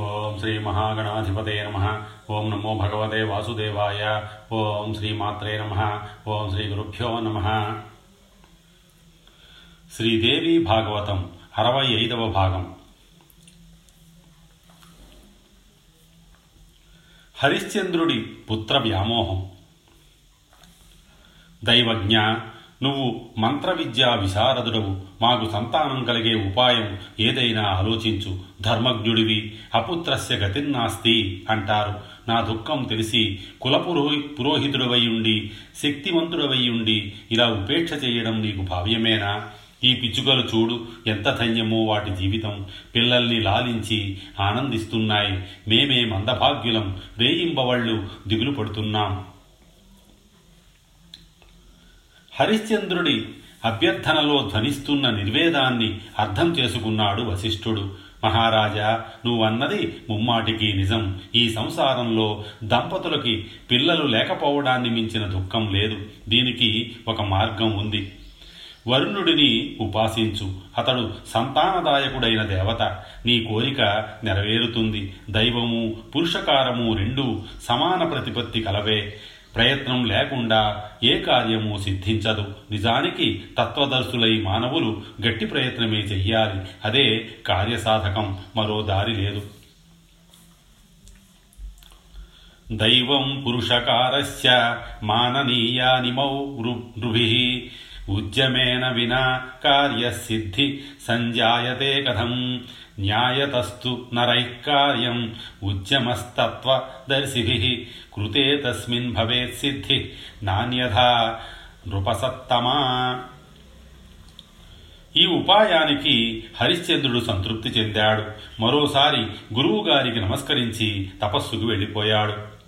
ఓం శ్రీ మహాగణాధిపతే నమ. ఓం నమో భగవతే వాసుదేవాయ. ఓం శ్రీమాత్రే నమ. ఓం శ్రీ గురుభ్యో నమ. శ్రీదేవి భాగవతం అరవై ఐదవ భాగం. హరిశ్చంద్రుడి పుత్ర వ్యామోహం. దైవజ్ఞ నువ్వు మంత్ర విద్యా విశారదుడవు. మాకు సంతానం కలిగే ఉపాయం ఏదైనా ఆలోచించు. ధర్మజ్ఞుడివి అపుత్రస్య గతిర్నాస్తి అంటారు. నా దుఃఖం తెలిసి కుల పురోహి పురోహితుడవై ఉండి శక్తివంతుడవై ఉండి ఇలా ఉపేక్ష చేయడం నీకు భావ్యమేనా? ఈ పిచ్చుకలు చూడు ఎంత ధన్యమో వాటి జీవితం. పిల్లల్ని లాలించి ఆనందిస్తున్నాయి. మేమే మందభాగ్యులం. రేయింబవళ్ళు దిగులు పడుతున్నాం హరిశ్చంద్రుడి అభ్యర్థనలో ధ్వనిస్తున్న నిర్వేదాన్ని అర్థం చేసుకున్నాడు వశిష్ఠుడు. మహారాజా నువ్వన్నది ముమ్మాటికి నిజం. ఈ సంసారంలో దంపతులకి పిల్లలు లేకపోవడాన్ని మించిన దుఃఖం లేదు. దీనికి ఒక మార్గం ఉంది. వరుణుడిని ఉపాసించు. అతడు సంతానదాయకుడైన దేవత. నీ కోరిక నెరవేరుతుంది. దైవము పురుషకారము రెండూ సమాన ప్రతిపత్తి కలవే. ప్రయత్నం లేకుండా ఏ కార్యము సిద్ధించదు. నిజానికి తత్వదర్శులై మానవులు గట్టి ప్రయత్నమే చెయ్యాలి. అదే కార్యసాధకం. మరో దారి లేదు. దైవం పురుషకారస్య మాననీయానిమౌ నృభి ఉద్యమేన వినా కార్యసిద్ధి సంజాయతే కథం. న్యాయతస్తు నరైః కార్యం ఉద్యమస్తత్వదర్శిభిः కృతే తస్మిన్ భవేత్ సిద్ధి నాణ్యథా నృపసత్తమా. ఈ ఉపాయానికి హరిశ్చంద్రుడు సంతృప్తి చెందాడు. మరోసారి గురువుగారికి నమస్కరించి తపస్సుకు వెళ్ళిపోయాడు.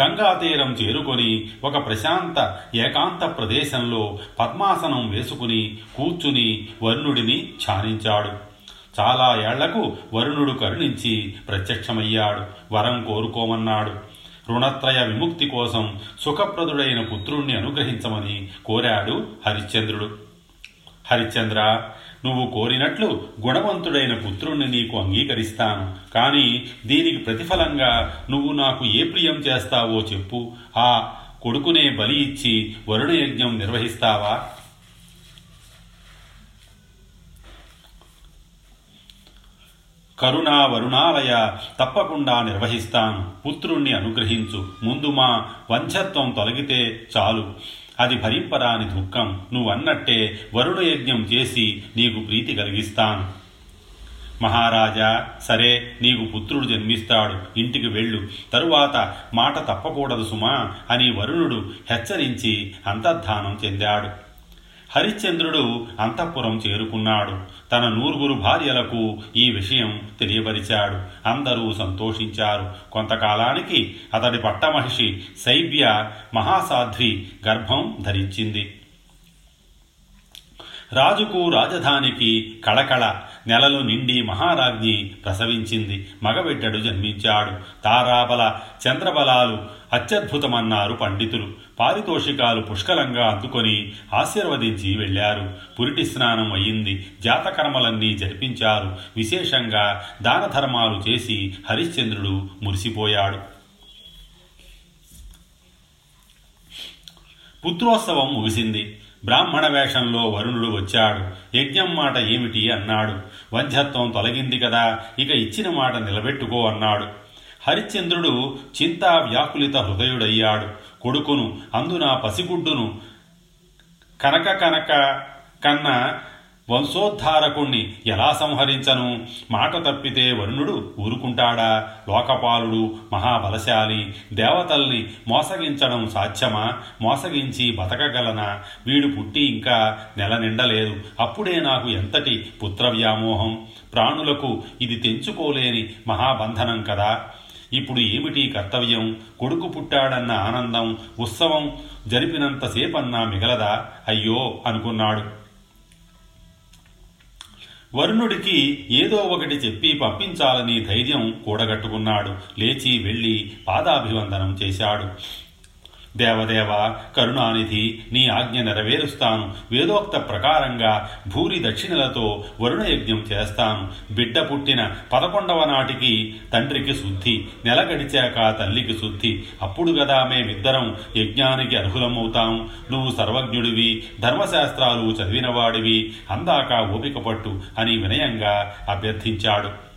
గంగాతీరం చేరుకొని ఒక ప్రశాంత ఏకాంత ప్రదేశంలో పద్మాసనం వేసుకుని కూర్చుని వరుణుడిని ఛానించాడు చాలా ఏళ్ళకు వరుణుడు కరుణించి ప్రత్యక్షమయ్యాడు వరం కోరుకోమన్నాడు. రుణత్రయ విముక్తి కోసం సుఖప్రదుడైన పుత్రుణ్ణి అనుగ్రహించమని కోరాడు హరిశ్చంద్రుడు. హరిశ్చంద్ర నువ్వు కోరినట్లు గుణవంతుడైన పుత్రుణ్ణి నీకు అంగీకరిస్తాను. కానీ దీనికి ప్రతిఫలంగా నువ్వు నాకు ఏ ప్రియం చేస్తావో చెప్పు. ఆ కొడుకునే బలి ఇచ్చి వరుణయజ్ఞం నిర్వహిస్తావా? కరుణా వరుణాలయ తప్పకుండా నిర్వహిస్తాను. పుత్రుణ్ణి అనుగ్రహించు. ముందు మా వంశత్వం తొలగితే చాలు. అది భరింపరాని దుఃఖం. నువ్వన్నట్టే వరుణ యజ్ఞం చేసి నీకు ప్రీతి కలిగిస్తాను. మహారాజా సరే నీకు పుత్రుడు జన్మిస్తాడు. ఇంటికి వెళ్ళు. తరువాత మాట తప్పకూడదు సుమా అని వరుణుడు హెచ్చరించి అంతర్ధానం చెందాడు. హరిశ్చంద్రుడు అంతఃపురం చేరుకున్నాడు. తన నూరుగురు భార్యలకు ఈ విషయం తెలియపరిచాడు. అందరూ సంతోషించారు. కొంతకాలానికి అతడి పట్టమహిషి శైవ్య మహాసాధ్వి గర్భం ధరించింది. రాజుకు రాజధానికి కళకళ. నెలలు నిండి మహారాజ్ఞి ప్రసవించింది. మగబిడ్డడు జన్మించాడు. తారాబల చంద్రబలాలు అత్యద్భుతమన్నారు పండితులు. పారితోషికాలు పుష్కలంగా అందుకొని ఆశీర్వదించి వెళ్ళారు. పురిటి స్నానం అయ్యింది జాతకర్మలన్నీ జరిపించారు. విశేషంగా దాన ధర్మాలు చేసి హరిశ్చంద్రుడు మురిసిపోయాడు. పుత్రోత్సవం ముగిసింది. బ్రాహ్మణ వేషంలో వరుణుడు వచ్చాడు. యజ్ఞం మాట ఏమిటి అన్నాడు. వంధ్యత్వం తొలగింది కదా ఇక ఇచ్చిన మాట నిలబెట్టుకో అన్నాడు. హరిశ్చంద్రుడు చింతా వ్యాకులిత హృదయుడయ్యాడు. కొడుకును అందున పసిగుడ్డును కనక కనక కన్న వంశోద్ధారకుణ్ణి ఎలా సంహరించను? మాట తప్పితే వరుణుడు ఊరుకుంటాడా? లోకపాలుడు మహాబలశాలి దేవతల్ని మోసగించడం సాధ్యమా? మోసగించి బతకగలనా? వీడు పుట్టి ఇంకా నెల నిండలేదు అప్పుడే నాకు ఎంతటి పుత్ర వ్యామోహం ప్రాణులకు ఇది తెంచుకోలేని మహాబంధనం కదా. ఇప్పుడు ఏమిటి కర్తవ్యం? కొడుకు పుట్టాడన్న ఆనందం ఉత్సవం జరిపినంతసేపన్నా మిగలదా? అయ్యో అనుకున్నాడు. వరుణుడికి ఏదో ఒకటి చెప్పి పంపించాలని ధైర్యం కూడగట్టుకున్నాడు. లేచి వెళ్ళి పాదాభివందనం చేశాడు. దేవదేవ కరుణానిధి నీ ఆజ్ఞ నెరవేరుస్తాను. వేదోక్త ప్రకారంగా భూరి దక్షిణలతో వరుణ యజ్ఞం చేస్తాను. బిడ్డ పుట్టిన పదకొండవ నాటికి తండ్రికి శుద్ధి నెల గడిచాక తల్లికి శుద్ధి. అప్పుడు గదా మేమిద్దరం యజ్ఞానికి అర్హులమవుతాం నువ్వు సర్వజ్ఞుడివి ధర్మశాస్త్రాలు చదివినవాడివి అందాక ఓపిక పట్టు అని వినయంగా అభ్యర్థించాడు.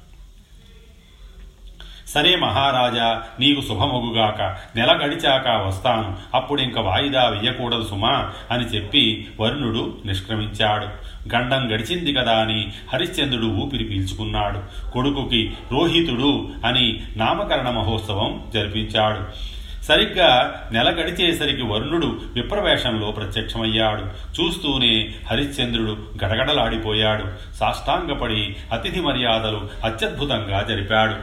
సరే మహారాజా నీకు శుభమగుగాక. నెల గడిచాక వస్తాను. అప్పుడింక వాయిదా వెయ్యకూడదు సుమా అని చెప్పి వరుణుడు నిష్క్రమించాడు. గండం గడిచింది కదా అని హరిశ్చంద్రుడు ఊపిరి పీల్చుకున్నాడు. కొడుకుకి రోహితుడు అని నామకరణ మహోత్సవం జరిపించాడు. సరిగ్గా నెల గడిచేసరికి వరుణుడు విప్రవేషంలో ప్రత్యక్షమయ్యాడు. చూస్తూనే హరిశ్చంద్రుడు గడగడలాడిపోయాడు. సాష్టాంగపడి అతిథి మర్యాదలు అత్యద్భుతంగా జరిపాడు.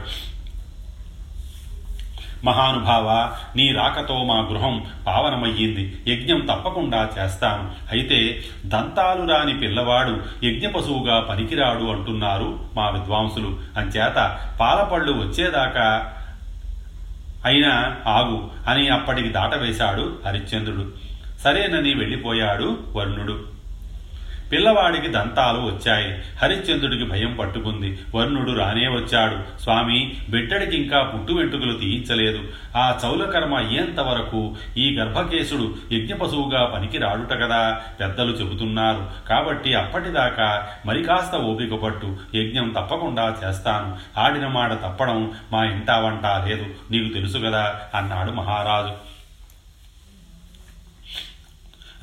మహానుభావ నీ రాకతో మా గృహం పావనమయ్యింది. యజ్ఞం తప్పకుండా చేస్తాను. అయితే దంతాలు రాని పిల్లవాడు యజ్ఞ పశువుగా పనికిరాడు అంటున్నారు మా విద్వాంసులు. అంచేత పాలపళ్ళు వచ్చేదాకా అయినా ఆగు అని అప్పటికి దాటవేశాడు హరిశ్చంద్రుడు. సరేనని వెళ్ళిపోయాడు వరుణుడు. పిల్లవాడికి దంతాలు వచ్చాయి. హరిశ్చంద్రుడికి భయం పట్టుకుంది. వరుణుడు రానే వచ్చాడు. స్వామి బిడ్డడికి ఇంకా పుట్టు వెంట్రుకలు తీయించలేదు. ఆ చౌలకర్మ అయ్యేంత వరకు ఈ గర్భకేశుడు యజ్ఞ పశువుగా పనికి రాడుట కదా పెద్దలు చెబుతున్నారు. కాబట్టి అప్పటిదాకా మరి కాస్త ఓపిక పట్టు. యజ్ఞం తప్పకుండా చేస్తాను. ఆడిన మాట తప్పడం మా ఇంటా వంట లేదు. నీకు తెలుసు కదా అన్నాడు మహారాజు.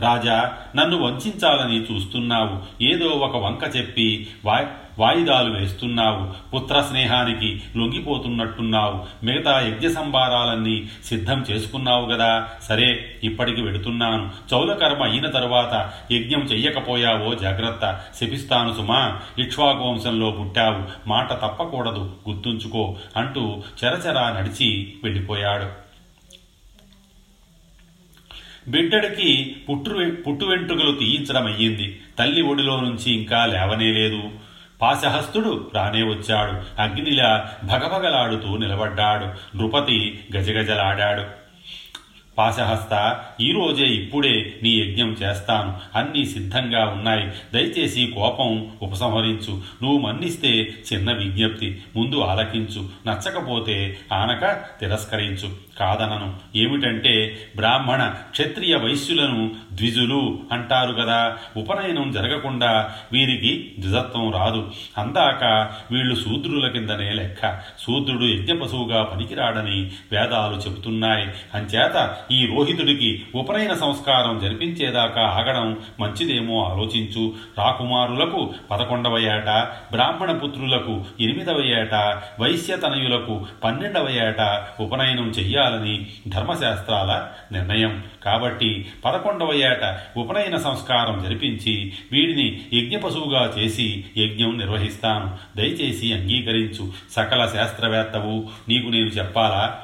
రాజా నన్ను వంచాలని చూస్తున్నావు. ఏదో ఒక వంక చెప్పి వా వాయిదాలు వేస్తున్నావు. పుత్ర స్నేహానికి లొంగిపోతున్నట్టున్నావు. మిగతా యజ్ఞ సంభారాలన్నీ సిద్ధం చేసుకున్నావు కదా సరే ఇప్పటికి వెడుతున్నాను. చౌలకర్మ అయిన తరువాత యజ్ఞం చెయ్యకపోయావో జాగ్రత్త. శపిస్తాను సుమా ఇక్ష్వాకు వంశంలో పుట్టావు. మాట తప్పకూడదు గుర్తుంచుకో అంటూ చెరచెరా నడిచి వెళ్ళిపోయాడు. బిడ్డడికి పుట్టు పుట్టు వెంట్రుకలు తీయించడం అయ్యింది. తల్లి ఒడిలో నుంచి ఇంకా లేవనేలేదు పాశహస్తుడు రానే వచ్చాడు. అగ్నిలా భగభగలాడుతూ నిలబడ్డాడు. నృపతి గజగజలాడాడు. పాశహస్త ఈరోజే ఇప్పుడే నీ యజ్ఞం చేస్తాను. అన్నీ సిద్ధంగా ఉన్నాయి. దయచేసి కోపం ఉపసంహరించు. నువ్వు మన్నిస్తే చిన్న విజ్ఞప్తి. ముందు ఆలకించు. నచ్చకపోతే ఆనక తిరస్కరించు. కాదనను. ఏమిటంటే బ్రాహ్మణ క్షత్రియ వైశ్యులను ద్విజులు అంటారు కదా ఉపనయనం జరగకుండా వీరికి ద్విజత్వం రాదు. అందాక వీళ్ళు శూద్రుల కిందనే లెక్క. శూద్రుడు యజ్ఞ పశువుగా పనికిరాడని వేదాలు చెబుతున్నాయి. అంచేత ఈ రోహితుడికి ఉపనయన సంస్కారం జరిపించేదాకా ఆగడం మంచిదేమో ఆలోచించు. రాకుమారులకు పదకొండవ ఏట బ్రాహ్మణ పుత్రులకు ఎనిమిదవ ఏట వైశ్యతనయులకు పన్నెండవ ఏట ఉపనయనం చెయ్యాలని ధర్మశాస్త్రాల నిర్ణయం. కాబట్టి పదకొండవ ఏట ఉపనయన సంస్కారం జరిపించి వీడిని యజ్ఞపశువుగా చేసి యజ్ఞం నిర్వహిస్తాను. దయచేసి అంగీకరించు. సకల శాస్త్రవేత్తవు నీకు నేను చెప్పాలా?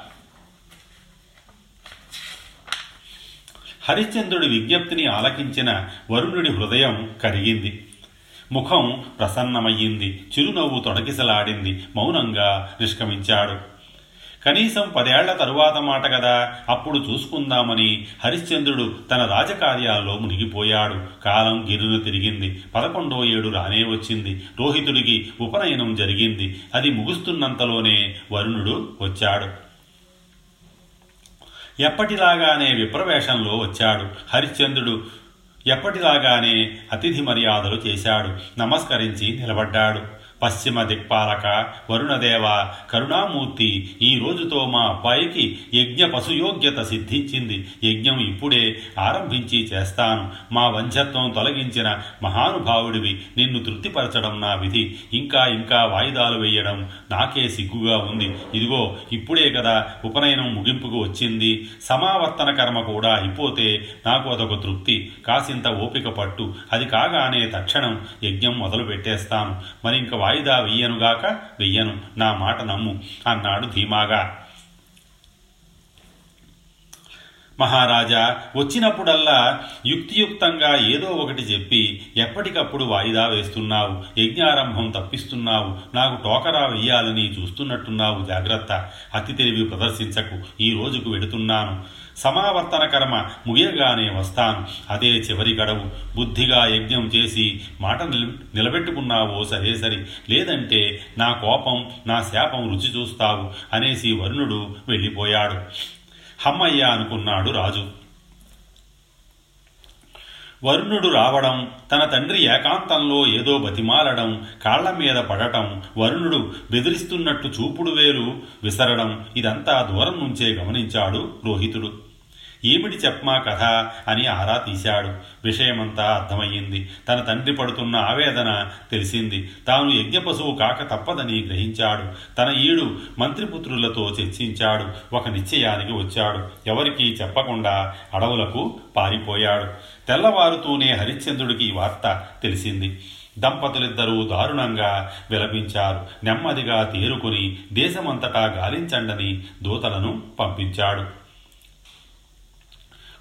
హరిశ్చంద్రుడి విజ్ఞప్తిని ఆలకించిన వరుణుడి హృదయం కరిగింది. ముఖం ప్రసన్నమయ్యింది. చిరునవ్వు తొడగిసలాడింది మౌనంగా నిష్క్రమించాడు. కనీసం పదేళ్ళ తరువాత మాట కదా అప్పుడు చూసుకుందామని హరిశ్చంద్రుడు తన రాజకార్యాల్లో మునిగిపోయాడు. కాలం గిరును తిరిగింది. పదకొండో ఏడు రానే వచ్చింది. రోహితుడికి ఉపనయనం జరిగింది. అది ముగుస్తున్నంతలోనే వరుణుడు వచ్చాడు. ఎప్పటిలాగానే విప్రవేషంలో వచ్చాడు. హరిశ్చంద్రుడు ఎప్పటిలాగానే అతిథి మర్యాదలు చేశాడు. నమస్కరించి నిలబడ్డాడు. పశ్చిమ దిక్పాలక వరుణదేవ కరుణామూర్తి ఈ రోజుతో మా అబ్బాయికి యజ్ఞ పశుయోగ్యత సిద్ధించింది. యజ్ఞం ఇప్పుడే ఆరంభించి చేస్తాను. మా వంశత్వం తొలగించిన మహానుభావుడివి నిన్ను తృప్తిపరచడం నా విధి. ఇంకా ఇంకా వాయిదాలు వేయడం నాకే సిగ్గుగా ఉంది. ఇదిగో ఇప్పుడే కదా ఉపనయనం ముగింపుకు వచ్చింది. సమావర్తన కర్మ కూడా అయిపోతే నాకు అదొక తృప్తి. కాసింత ఓపిక పట్టు. అది కాగానే తక్షణం యజ్ఞం మొదలు పెట్టేస్తాను ఇంకా వాయిదా వెయ్యనుగాక వెయ్యను. నా మాట నమ్ము అన్నాడు ధీమాగా. మహారాజా వచ్చినప్పుడల్లా యుక్తియుక్తంగా ఏదో ఒకటి చెప్పి ఎప్పటికప్పుడు వాయిదా వేస్తున్నావు యజ్ఞారంభం తప్పిస్తున్నావు నాకు టోకరా వెయ్యాలని చూస్తున్నట్టున్నావు జాగ్రత్త. అతి తెలివి ప్రదర్శించకు ఈ రోజుకు వెడుతున్నాను. సమావర్తన కర్మ ముగియగానే వస్తాను. అదే చివరి గడవు. బుద్ధిగా యజ్ఞం చేసి మాట నిలబెట్టుకున్నావో సరే సరి లేదంటే నా కోపం నా శాపం రుచి చూస్తావు అనేసి వరుణుడు వెళ్ళిపోయాడు. హమ్మయ్య అనుకున్నాడు రాజు. వరుణుడు రావడం తన తండ్రి ఏకాంతంలో ఏదో బతిమాలడం కాళ్ళ మీద పడటం వరుణుడు బెదిరిస్తున్నట్టు చూపుడు వేలు విసరడం ఇదంతా దూరం నుంచే గమనించాడు రోహితుడు. ఏమిటి చెప్పమా కథ? అని ఆరా తీశాడు. విషయమంతా అర్థమయ్యింది. తన తండ్రి పడుతున్న ఆవేదన తెలిసింది. తాను యజ్ఞపశువు కాక తప్పదని గ్రహించాడు. తన ఈడు మంత్రిపుత్రులతో చర్చించాడు. ఒక నిశ్చయానికి వచ్చాడు. ఎవరికీ చెప్పకుండా అడవులకు పారిపోయాడు. తెల్లవారుతూనే హరిశ్చంద్రుడికి వార్త తెలిసింది. దంపతులిద్దరూ దారుణంగా విలపించారు. నెమ్మదిగా తేరుకుని దేశమంతటా గాలించండని దూతలను పంపించాడు.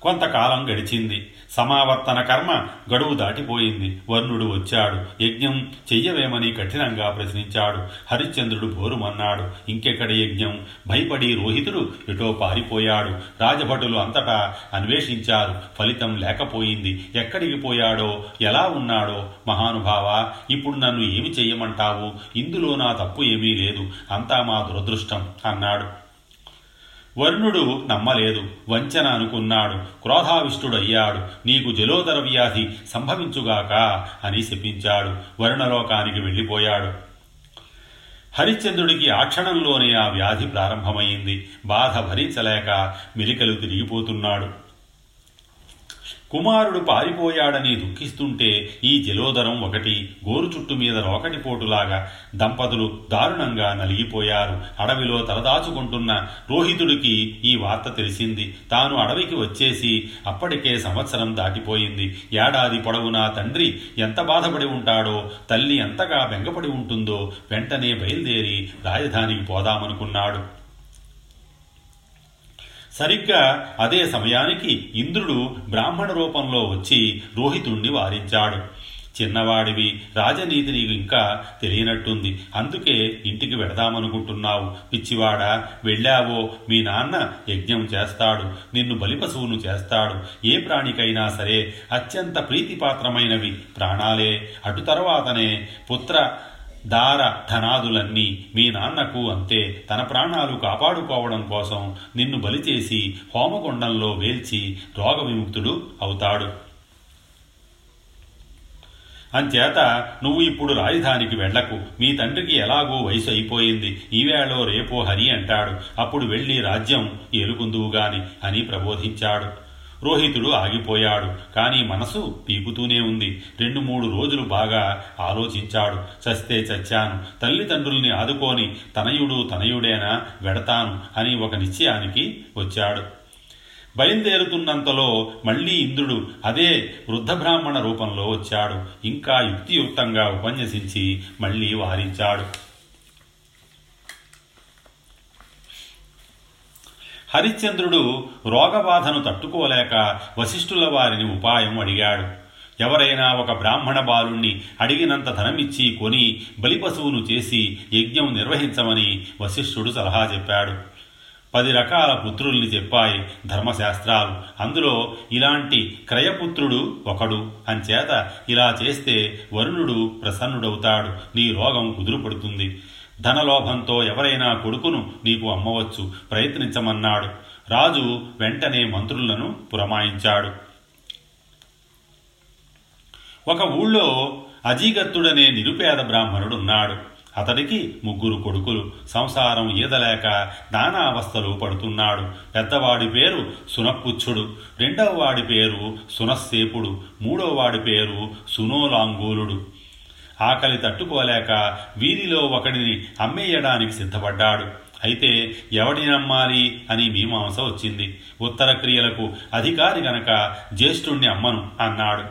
కొంతకాలం గడిచింది. సమావర్తన కర్మ గడువు దాటిపోయింది. వర్ణుడు వచ్చాడు. యజ్ఞం చెయ్యవేమని కఠినంగా ప్రశ్నించాడు. హరిశ్చంద్రుడు భోరుమన్నాడు ఇంకెక్కడ యజ్ఞం? భయపడి రోహితుడు ఎటో పారిపోయాడు. రాజభటులు అంతటా అన్వేషించారు. ఫలితం లేకపోయింది. ఎక్కడికి పోయాడో? ఎలా ఉన్నాడో? మహానుభావ ఇప్పుడు నన్ను ఏమి చెయ్యమంటావు? ఇందులో నా తప్పు ఏమీ లేదు. అంతా మా దురదృష్టం అన్నాడు. వరుణుడు నమ్మలేదు వంచన అనుకున్నాడు క్రోధావిష్టుడయ్యాడు నీకు జలోదర వ్యాధి సంభవించుగాక అని శపించాడు వరుణలోకానికి వెళ్ళిపోయాడు. హరిశ్చంద్రుడికి ఆ క్షణంలోనే ఆ వ్యాధి ప్రారంభమైంది. బాధ భరించలేక మెలికలు తిరిగిపోతున్నాడు. కుమారుడు పారిపోయాడని దుఃఖిస్తుంటే ఈ జలోదరం ఒకటి గోరు చుట్టు మీద రోకటి పోటులాగా దంపతులు దారుణంగా నలిగిపోయారు. అడవిలో తలదాచుకుంటున్న రోహితుడికి ఈ వార్త తెలిసింది. తాను అడవికి వచ్చేసి అప్పటికే సంవత్సరం దాటిపోయింది. ఏడాది పొడవునా తండ్రి ఎంత బాధపడి ఉంటాడో తల్లి ఎంతగా బెంగపడి ఉంటుందో వెంటనే బయలుదేరి రాజధానికి పోదామనుకున్నాడు. సరిగ్గా అదే సమయానికి ఇంద్రుడు బ్రాహ్మణ రూపంలో వచ్చి రోహితుణ్ణి వారించాడు. చిన్నవాడివి రాజనీతి నీకు ఇంకా తెలియనట్టుంది. అందుకే ఇంటికి వెడదామనుకుంటున్నావు పిచ్చివాడా వెళ్ళావో? మీ నాన్న యజ్ఞం చేస్తాడు. నిన్ను బలిపశువును చేస్తాడు. ఏ ప్రాణికైనా సరే అత్యంత ప్రీతిపాత్రమైనవి ప్రాణాలే. అటు తర్వాతనే పుత్ర దార ధనాదులన్నీ మీ నాన్నకు అంతే. తన ప్రాణాలు కాపాడుకోవడం కోసం నిన్ను బలి చేసి హోమగుండంలో వేల్చి రోగ విముక్తుడు అవుతాడు. అంచేత నువ్వు ఇప్పుడు రాజధానికి వెళ్ళకు మీ తండ్రికి ఎలాగో వయసు అయిపోయింది. ఈవేళో రేపో హరి అంటాడు. అప్పుడు వెళ్ళి రాజ్యం ఏలుకుందువుగాని అని ప్రబోధించాడు. రోహితుడు ఆగిపోయాడు. కానీ మనసు పీకుతూనే ఉంది. రెండు మూడు రోజులు బాగా ఆలోచించాడు. చస్తే చచ్చాను. తల్లిదండ్రుల్ని ఆదుకొని తనయుడు తనయుడేనా వెడతాను అని ఒక నిశ్చయానికి వచ్చాడు. బయలుదేరుతున్నంతలో మళ్ళీ ఇంద్రుడు అదే వృద్ధ బ్రాహ్మణ రూపంలో వచ్చాడు. ఇంకా యుక్తియుక్తంగా ఉపన్యసించి మళ్ళీ వారించాడు. హరిశ్చంద్రుడు రోగబాధను తట్టుకోలేక వశిష్ఠుల వారిని ఉపాయం అడిగాడు. ఎవరైనా ఒక బ్రాహ్మణ బాలుణ్ణి అడిగినంత ధనమిచ్చి కొని బలిపశువును చేసి యజ్ఞం నిర్వహించమని వశిష్ఠుడు సలహా చెప్పాడు. పది రకాల పుత్రుల్ని చెప్పాయి ధర్మశాస్త్రాలు. అందులో ఇలాంటి క్రయపుత్రుడు ఒకడు. అంచేత ఇలా చేస్తే వరుణుడు ప్రసన్నుడవుతాడు. నీ రోగం కుదురుపడుతుంది. ధనలోభంతో ఎవరైనా కొడుకును నీకు అమ్మవచ్చు ప్రయత్నించమన్నాడు. రాజు వెంటనే మంత్రులను పురమాయించాడు. ఒక ఊళ్ళో అజీగత్తుడనే నిరుపేద బ్రాహ్మణుడున్నాడు. అతడికి ముగ్గురు కొడుకులు సంసారం ఈదలేక నానా అవస్థలు పడుతున్నాడు. పెద్దవాడి పేరు సునపుచ్చుడు రెండవ వాడి పేరు సునస్సేపుడు మూడవ వాడి పేరు సునోలాంగూలుడు. ఆకలి తట్టుకోలేక వీరిలో ఒకడిని అమ్మేయడానికి సిద్ధపడ్డాడు. అయితే ఎవడిని నమ్మాలి అని మీమాంస వచ్చింది. ఉత్తర క్రియలకు అధికారి గనక జ్యేష్ఠుణ్ణి అమ్మను అన్నాడు.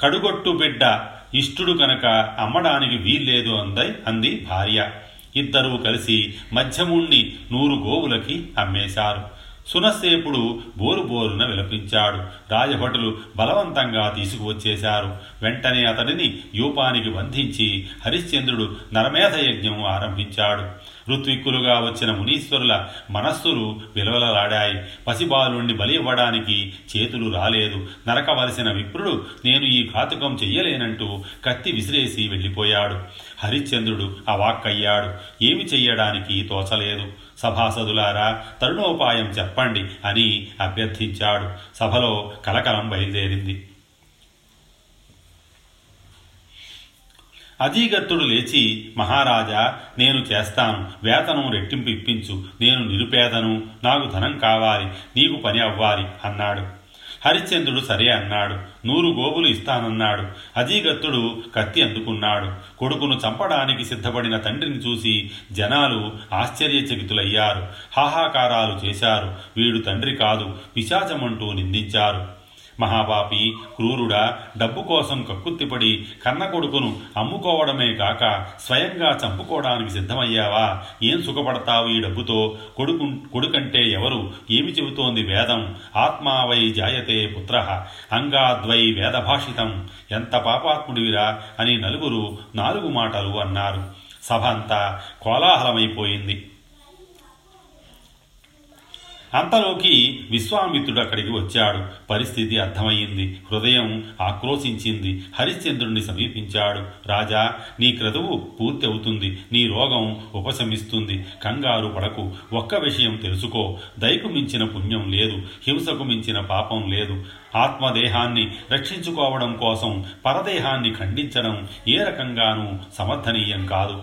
కడుగొట్టు బిడ్డ ఇష్టుడు కనుక అమ్మడానికి వీల్లేదు అంది అంది భార్య. ఇద్దరూ కలిసి మధ్యముణ్ణి నూరు గోవులకి అమ్మేశారు. సునస్సేపుడు బోరు బోరున విలపించాడు. రాజభటులు బలవంతంగా తీసుకువచ్చేశారు. వెంటనే అతడిని యూపానికి బంధించి హరిశ్చంద్రుడు నరమేధ యజ్ఞం ఆరంభించాడు. ఋత్విక్కులుగా వచ్చిన మునీశ్వరుల మనస్సులు విలవలలాడాయి. పసిబాలుణ్ణి బలి ఇవ్వడానికి చేతులు రాలేదు. నరకవలసిన విప్రుడు నేను ఈ ఘాతుకం చెయ్యలేనంటూ కత్తి విసిరేసి వెళ్ళిపోయాడు. హరిశ్చంద్రుడు అవాక్కయ్యాడు. ఏమి చెయ్యడానికి తోచలేదు. సభాసదులారా తరుణోపాయం చెప్పండి అని అభ్యర్థించాడు. సభలో కలకలం బయలుదేరింది. అజీగత్తుడు లేచి మహారాజా నేను చేస్తాను. వేతనం రెట్టింపు ఇప్పించు. నేను నిరుపేదను. నాకు ధనం కావాలి. నీకు పని అవ్వాలి అన్నాడు. హరిశ్చంద్రుడు సరే అన్నాడు. నూరు గోవులు ఇస్తానన్నాడు. అజీగత్తుడు కత్తి అందుకున్నాడు. కొడుకును చంపడానికి సిద్ధపడిన తండ్రిని చూసి జనాలు ఆశ్చర్యచకితులయ్యారు. హాహాకారాలు చేశారు. వీడు తండ్రి కాదు. పిశాచమంటూ నిందించారు. మహాపాపి క్రూరుడా డబ్బు కోసం కక్కుత్తిపడి కన్న కొడుకును అమ్ముకోవడమే కాక స్వయంగా చంపుకోవడానికి సిద్ధమయ్యావా? ఏం సుఖపడతావు ఈ డబ్బుతో? కొడుకు కొడుకంటే ఎవరు? ఏమి చెబుతోంది వేదం? ఆత్మావై జాయతే పుత్ర. అంగాద్వై వేదభాషితం. ఎంత పాపాత్ముడివిరా అని నలుగురు నాలుగు మాటలు అన్నారు. సభ అంతా కోలాహలమైపోయింది. అంతలోకి విశ్వామిత్రుడు అక్కడికి వచ్చాడు. పరిస్థితి అర్థమయ్యింది. హృదయం ఆక్రోశించింది. హరిశ్చంద్రుణ్ణి సమీపించాడు. రాజా నీ క్రతువు పూర్తి అవుతుంది నీ రోగం ఉపశమిస్తుంది. కంగారు పడకు. ఒక్క విషయం తెలుసుకో. దయకు మించిన పుణ్యం లేదు. హింసకు మించిన పాపం లేదు. ఆత్మదేహాన్ని రక్షించుకోవడం కోసం పరదేహాన్ని ఖండించడం ఏ రకంగానూ సమర్థనీయం కాదు.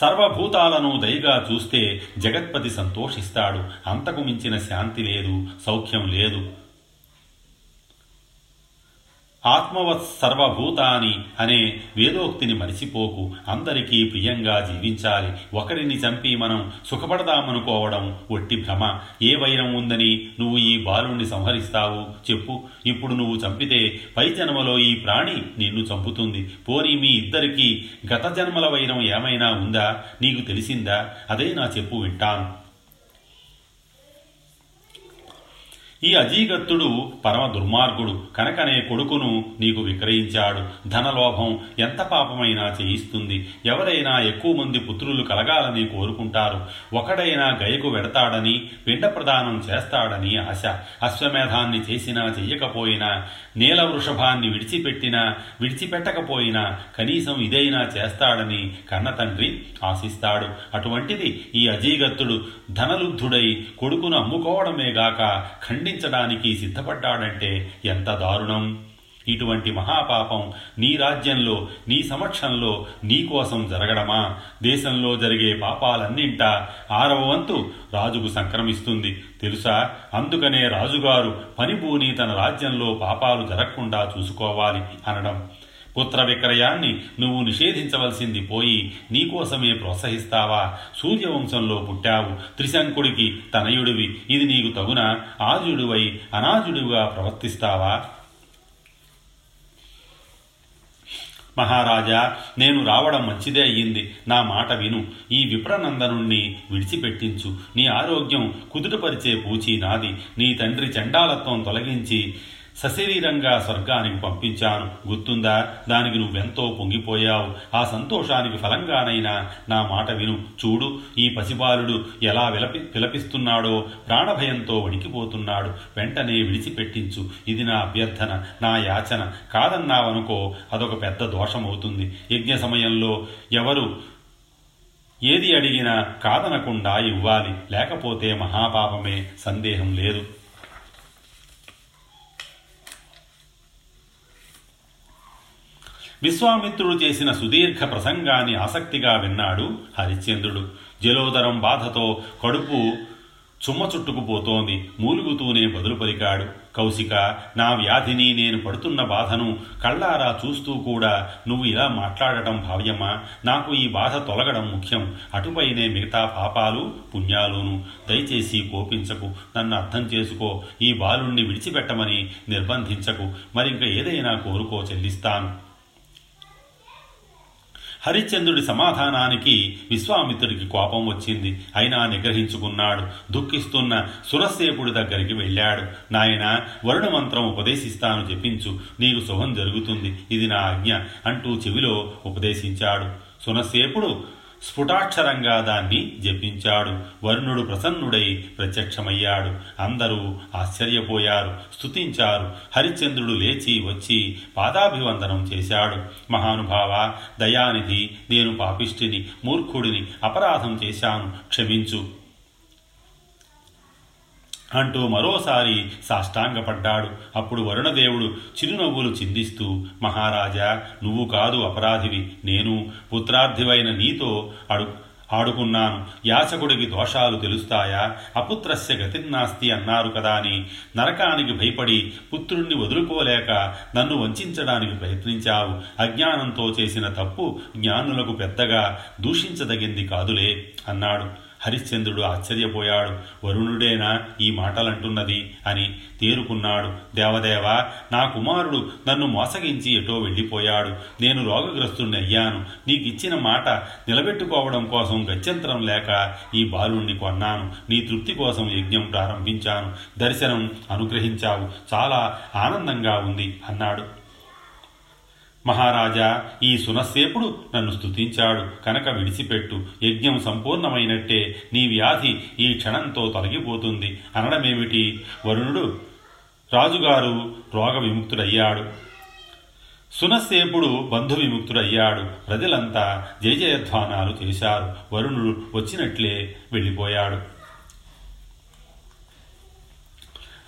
సర్వభూతాలను దయగా చూస్తే జగత్పతి సంతోషిస్తాడు. అంతకు మించిన శాంతి లేదు సౌఖ్యం లేదు. ఆత్మవత్ సర్వభూతాని అనే వేదోక్తిని మరిచిపోకు. అందరికీ ప్రియంగా జీవించాలి. ఒకరిని చంపి మనం సుఖపడదామనుకోవడం ఒట్టి భ్రమ. ఏ వైరం ఉందని నువ్వు ఈ బాలుణ్ణి సంహరిస్తావు? చెప్పు. ఇప్పుడు నువ్వు చంపితే పై జన్మలో ఈ ప్రాణి నిన్ను చంపుతుంది. పోనీ మీ ఇద్దరికీ గత జన్మల వైరం ఏమైనా ఉందా? నీకు తెలిసిందా? అదే నా చెప్పు వింటాను. ఈ అజీగత్తుడు పరమ దుర్మార్గుడు కనుకనే కొడుకును నీకు విక్రయించాడు. ధనలోభం ఎంత పాపమైనా చేయిస్తుంది. ఎవరైనా ఎక్కువ మంది పుత్రులు కలగాలని కోరుకుంటారు. ఒకడైనా గయకు వెడతాడని పిండ ప్రదానం చేస్తాడని ఆశ. అశ్వమేధాన్ని చేసినా చెయ్యకపోయినా నీల వృషభాన్ని విడిచిపెట్టినా విడిచిపెట్టకపోయినా కనీసం ఇదైనా చేస్తాడని కన్న తండ్రి ఆశిస్తాడు. అటువంటిది ఈ అజీగత్తుడు ధనలుబ్ధుడై కొడుకును అమ్ముకోవడమే గాక ఖండించడానికి సిద్ధపడ్డాడంటే ఎంత దారుణం! ఇటువంటి మహాపాపం నీ రాజ్యంలో నీ సమక్షంలో నీకోసం జరగడమా? దేశంలో జరిగే పాపాలన్నింట ఆరవ వంతు రాజుకు సంక్రమిస్తుంది. తెలుసా? అందుకనే రాజుగారు పనిబూని తన రాజ్యంలో పాపాలు జరగకుండా చూసుకోవాలి అనడం. పుత్ర విక్రయాన్ని నువ్వు నిషేధించవలసింది పోయి నీకోసమే ప్రోత్సహిస్తావా? సూర్యవంశంలో పుట్టావు. త్రిశంకుడికి తనయుడివి. ఇది నీకు తగున ఆజుడివై అనాజుడిగా ప్రవర్తిస్తావా? మహారాజా నేను రావడం మంచిదే అయ్యింది. నా మాట విను. ఈ విప్రనందనుణ్ణి విడిచిపెట్టించు. నీ ఆరోగ్యం కుదుటపరిచే పూచి నాది. నీ తండ్రి చండాలత్వం తొలగించి సశరీరంగా స్వర్గానికి పంపించాను. గుర్తుందా? దానికి నువ్వెంతో పొంగిపోయావు. ఆ సంతోషానికి ఫలంగానైనా నా మాట విను. చూడు ఈ పసిబాలుడు ఎలా విలపి విలపిస్తున్నాడో ప్రాణభయంతో వణికిపోతున్నాడు. వెంటనే విడిచిపెట్టించు. ఇది నా అభ్యర్థన నా యాచన. కాదన్నావనుకో అదొక పెద్ద దోషమవుతుంది. యజ్ఞ సమయంలో ఎవరు ఏది అడిగినా కాదనకుండా ఇవ్వాలి. లేకపోతే మహాపాపమే సందేహం లేదు. విశ్వామిత్రుడు చేసిన సుదీర్ఘ ప్రసంగాన్ని ఆసక్తిగా విన్నాడు హరిశ్చంద్రుడు. జలోదరం బాధతో కడుపు చుమ్మ చుట్టుకుపోతోంది. మూలుగుతూనే బదులు పలికాడు. కౌశిక నా వ్యాధిని నేను పడుతున్న బాధను కళ్ళారా చూస్తూ కూడా నువ్వు ఇలా మాట్లాడటం భావ్యమా? నాకు ఈ బాధ తొలగడం ముఖ్యం. అటుపైనే మిగతా పాపాలు పుణ్యాలును దయచేసి కోపించకు. నన్ను అర్థం చేసుకో. ఈ బాలుణ్ణి విడిచిపెట్టమని నిర్బంధించకు. మరింక ఏదైనా కోరుకో చెల్లిస్తాను. హరిశ్చంద్రుడి సమాధానానికి విశ్వామిత్రుడికి కోపం వచ్చింది. అయినా నిగ్రహించుకున్నాడు. దుఃఖిస్తున్న సురసేపుడి దగ్గరికి వెళ్ళాడు. నాయన వరుణ మంత్రం ఉపదేశిస్తాను చెప్పించు నీకు శుభం జరుగుతుంది. ఇది నా ఆజ్ఞ అంటూ చెవిలో ఉపదేశించాడు. సునసేపుడు స్ఫుటాక్షరంగా దాన్ని జపించాడు. వరుణుడు ప్రసన్నుడై ప్రత్యక్షమయ్యాడు. అందరూ ఆశ్చర్యపోయారు స్తుతించారు. హరిశ్చంద్రుడు లేచి వచ్చి పాదాభివందనం చేశాడు. మహానుభావ దయానిధి నేను పాపిష్టిని మూర్ఖుడిని అపరాధం చేశాను. క్షమించు. అంటూ మరోసారి సాష్టాంగపడ్డాడు. అప్పుడు వరుణదేవుడు చిరునవ్వులు చిందిస్తూ మహారాజా నువ్వు కాదు అపరాధివి నేను పుత్రార్థివైన నీతో అడు ఆడుకున్నాను. యాచకుడికి దోషాలు తెలుస్తాయా? అపుత్రస్య గతిన్నాస్తి అన్నారు కదా అని నరకానికి భయపడి పుత్రుణ్ణి వదులుకోలేక నన్ను వంచడానికి ప్రయత్నించావు. అజ్ఞానంతో చేసిన తప్పు జ్ఞానులకు పెద్దగా దూషించదగింది కాదులే అన్నాడు. హరిశ్చంద్రుడు ఆశ్చర్యపోయాడు. వరుణుడేనా ఈ మాటలంటున్నది అని తేరుకున్నాడు. దేవదేవ నా కుమారుడు నన్ను మోసగించి ఎటో వెళ్ళిపోయాడు. నేను రోగగ్రస్తుణ్ణి అయ్యాను. నీకిచ్చిన మాట నిలబెట్టుకోవడం కోసం గత్యంతరం లేక ఈ బాలుణ్ణి కొన్నాను. నీ తృప్తి కోసం యజ్ఞం ప్రారంభించాను. దర్శనం అనుగ్రహించావు. చాలా ఆనందంగా ఉంది అన్నాడు. మహారాజా ఈ సునస్సేపుడు నన్ను స్తుతించాడు. కనుక విడిచిపెట్టు. యజ్ఞం సంపూర్ణమైనట్టే. నీ వ్యాధి ఈ క్షణంతో తొలగిపోతుంది. అనడమేమిటి? వరుణుడు రాజుగారు రోగ విముక్తుడయ్యాడు. సునస్సేపుడు బంధు విముక్తుడయ్యాడు. ప్రజలంతా జయజయధ్వానాలు చేశారు. వరుణుడు వచ్చినట్లే వెళ్ళిపోయాడు.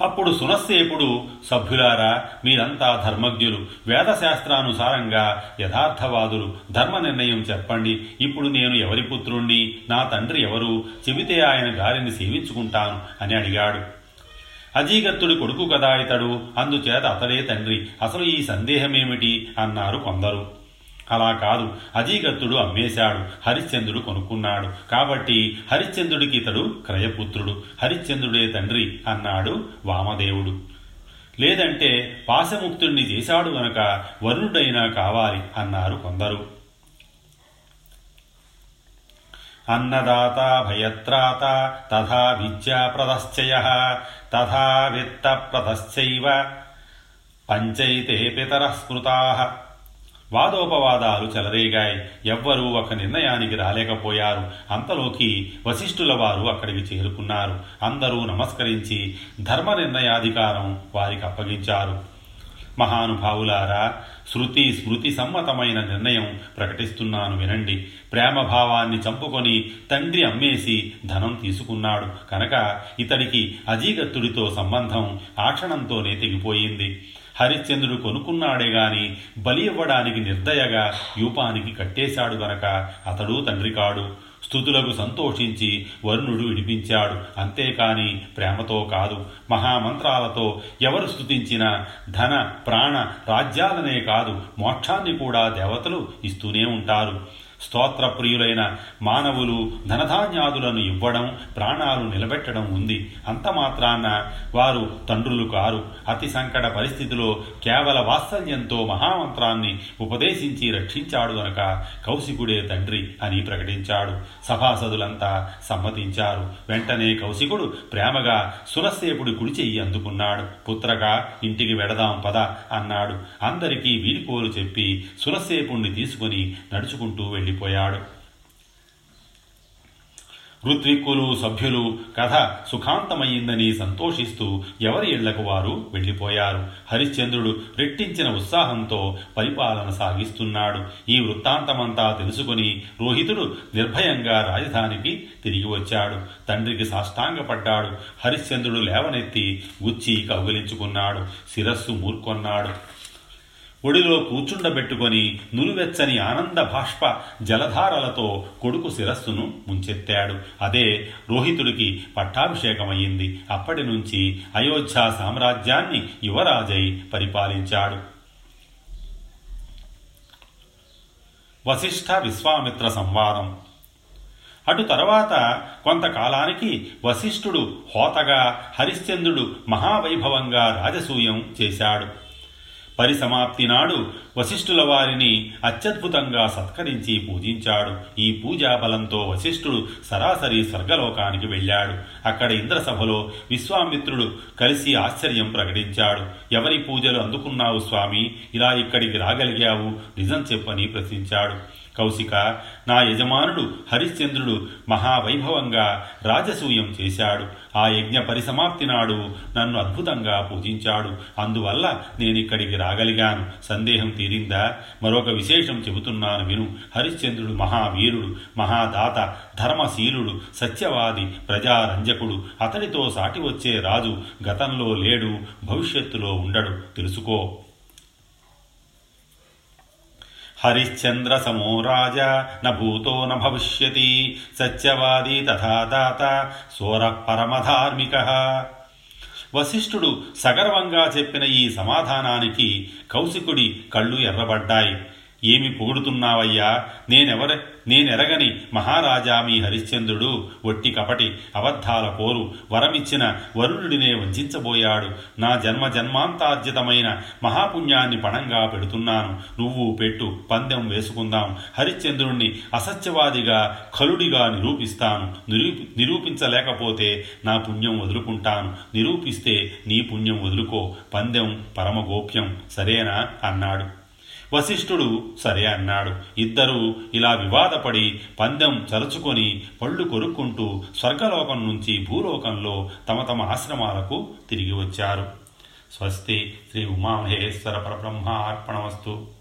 అప్పుడు సునస్సేపుడు సభ్యులారా మీరంతా ధర్మజ్ఞులు వేదశాస్త్రానుసారంగా యథార్థవాదులు ధర్మ నిర్ణయం చెప్పండి. ఇప్పుడు నేను ఎవరి పుత్రుణ్ణి నా తండ్రి ఎవరు చెబితే ఆయన గారిని సేవించుకుంటాను అని అడిగాడు. అజీగత్తుడి కొడుకు కదా ఇతడు? అందుచేత అతడే తండ్రి. అసలు ఈ సందేహమేమిటి? అన్నారు కొందరు. అలా కాదు. అజీగత్తుడు అమ్మేశాడు. హరిశ్చంద్రుడు కొనుక్కున్నాడు. కాబట్టి హరిశ్చంద్రుడికి ఇతడు క్రయపుత్రుడు. హరిశ్చంద్రుడే తండ్రి అన్నాడు వామదేవుడు. లేదంటే పాశముక్తుణ్ణి చేశాడు గనక వరుణుడైనా కావాలి అన్నారు కొందరు. అన్నదాత భయత్రాత తథా విద్యాప్రదశ్చయ తథా విత్తప్రదశ్చైవ పంచైతే పితర స్మృతా వాదోపవాదాలు చెలరేగాయి. ఎవ్వరూ ఒక నిర్ణయానికి రాలేకపోయారు. అంతలోకి వశిష్ఠుల వారు అక్కడికి చేరుకున్నారు. అందరూ నమస్కరించి ధర్మ నిర్ణయాధికారం వారికి అప్పగించారు. మహానుభావులారా శృతి స్మృతి సమ్మతమైన నిర్ణయం ప్రకటిస్తున్నాను వినండి. ప్రేమభావాన్ని చంపుకొని తండ్రి అమ్మేసి ధనం తీసుకున్నాడు. కనుక ఇతడికి అజీగత్తుడితో సంబంధం ఆ క్షణంతోనే తెగిపోయింది. హరిశ్చంద్రుడు కొనుక్కున్నాడే గాని బలి ఇవ్వడానికి నిర్దయగా యూపానికి కట్టేశాడు గనక అతడు తండ్రి కాడు. స్థుతులకు సంతోషించి వరుణుడు విడిపించాడు. అంతేకాని ప్రేమతో కాదు. మహామంత్రాలతో ఎవరు స్థుతించినా ధన ప్రాణ రాజ్యాలనే కాదు. మోక్షాన్ని కూడా దేవతలు ఇస్తూనే ఉంటారు. స్తోత్ర ప్రియులైన మానవులు ధనధాన్యాదులను ఇవ్వడం ప్రాణాలు నిలబెట్టడం ఉంది. అంత మాత్రాన వారు తండ్రులు కారు. అతి సంకట పరిస్థితిలో కేవల వాత్సల్యంతో మహామంత్రాన్ని ఉపదేశించి రక్షించాడు గనక కౌశికుడే తండ్రి అని ప్రకటించాడు. సభాసదులంతా సమ్మతించారు. వెంటనే కౌశికుడు ప్రేమగా సురసేపుడి కుడి చెయ్యి అందుకున్నాడు. పుత్రగా ఇంటికి వెడదాం పద అన్నాడు. అందరికీ వీడికోలు చెప్పి సురసేపుణ్ణి తీసుకుని నడుచుకుంటూ వెళ్ళిపోయాడు ఋత్విక్కులు సభ్యులు కథ సుఖాంతమయ్యిందని సంతోషిస్తూ ఎవరి ఇళ్ళకు వారు వెళ్ళిపోయారు. హరిశ్చంద్రుడు రెట్టించిన ఉత్సాహంతో పరిపాలన సాగిస్తున్నాడు. ఈ వృత్తాంతమంతా తెలుసుకుని రోహితుడు నిర్భయంగా రాజధానికి తిరిగి వచ్చాడు. తండ్రికి సాష్టాంగపడ్డాడు. హరిశ్చంద్రుడు లేవనెత్తి గుచ్చి కౌగిలించుకున్నాడు. శిరస్సు మూర్కొన్నాడు. ఒడిలో కూర్చుండబెట్టుకొని నులువెచ్చని ఆనంద భాష్ప జలధారలతో కొడుకు శిరస్సును ముంచెత్తాడు. అదే రోహితుడికి పట్టాభిషేకమయ్యింది. అప్పటి నుంచి అయోధ్య సామ్రాజ్యాన్ని యువరాజై పరిపాలించాడు. వశిష్ఠ విశ్వామిత్ర సంవాదం. అటు తర్వాత కొంతకాలానికి వశిష్ఠుడు హోతగా హరిశ్చంద్రుడు మహావైభవంగా రాజసూయం చేశాడు. పరిసమాప్తి నాడు వశిష్ఠుల వారిని అత్యద్భుతంగా సత్కరించి పూజించాడు. ఈ పూజా బలంతో వశిష్ఠుడు సరాసరి స్వర్గలోకానికి వెళ్ళాడు. అక్కడ ఇంద్రసభలో విశ్వామిత్రుడు కలిసి ఆశ్చర్యం ప్రకటించాడు. ఎవరి పూజలు అందుకున్నావు స్వామి? ఇలా ఇక్కడికి రాగలిగావు? నిజం చెప్పని ప్రశ్నించాడు. కౌశిక నా యజమానుడు హరిశ్చంద్రుడు మహావైభవంగా రాజసూయం చేశాడు. ఆ యజ్ఞ పరిసమాప్తి నాడు నన్ను అద్భుతంగా పూజించాడు. అందువల్ల నేనిక్కడికి రాగలిగాను. సందేహం తీరిందా? మరొక విశేషం చెబుతున్నాను విను. హరిశ్చంద్రుడు మహావీరుడు మహాదాత ధర్మశీలుడు సత్యవాది ప్రజారంజకుడు. అతడితో సాటి వచ్చే రాజు గతంలో లేడు భవిష్యత్తులో ఉండడు. తెలుసుకో. హరిశ్చంద్ర సమో రాజా న భూతో న భవిష్యతి సత్యవాది తథా దాత సోర పరమధార్మిక. వశిష్ఠుడు సగర్వంగా చెప్పిన ఈ సమాధానానికి కౌశికుడి కళ్ళు ఎర్రబడ్డాయి. ఏమి పొగుడుతున్నావయ్యా? నేనెవర నేనెరగని మహారాజా మీ హరిశ్చంద్రుడు. ఒట్టి కపటి అబద్ధాల కోరు వరమిచ్చిన వరుణుడినే వంచబోయాడు నా జన్మ జన్మాంతార్జితమైన మహాపుణ్యాన్ని పణంగా పెడుతున్నాను. నువ్వు పెట్టు పందెం వేసుకుందాం. హరిశ్చంద్రుణ్ణి అసత్యవాదిగా ఖలుడిగా నిరూపిస్తాను. నిరూపి నిరూపించలేకపోతే నా పుణ్యం వదులుకుంటాను. నిరూపిస్తే నీ పుణ్యం వదులుకో. పందెం పరమగోప్యం. సరేనా? అన్నాడు. వశిష్ఠుడు సరే అన్నాడు. ఇద్దరూ ఇలా వివాదపడి పందెం చరుచుకొని పళ్ళు కొరుక్కుంటూ స్వర్గలోకం నుంచి భూలోకంలో తమ తమ ఆశ్రమాలకు తిరిగి వచ్చారు. స్వస్తి శ్రీ ఉమామహేశ్వర పరబ్రహ్మ అర్పణమస్తు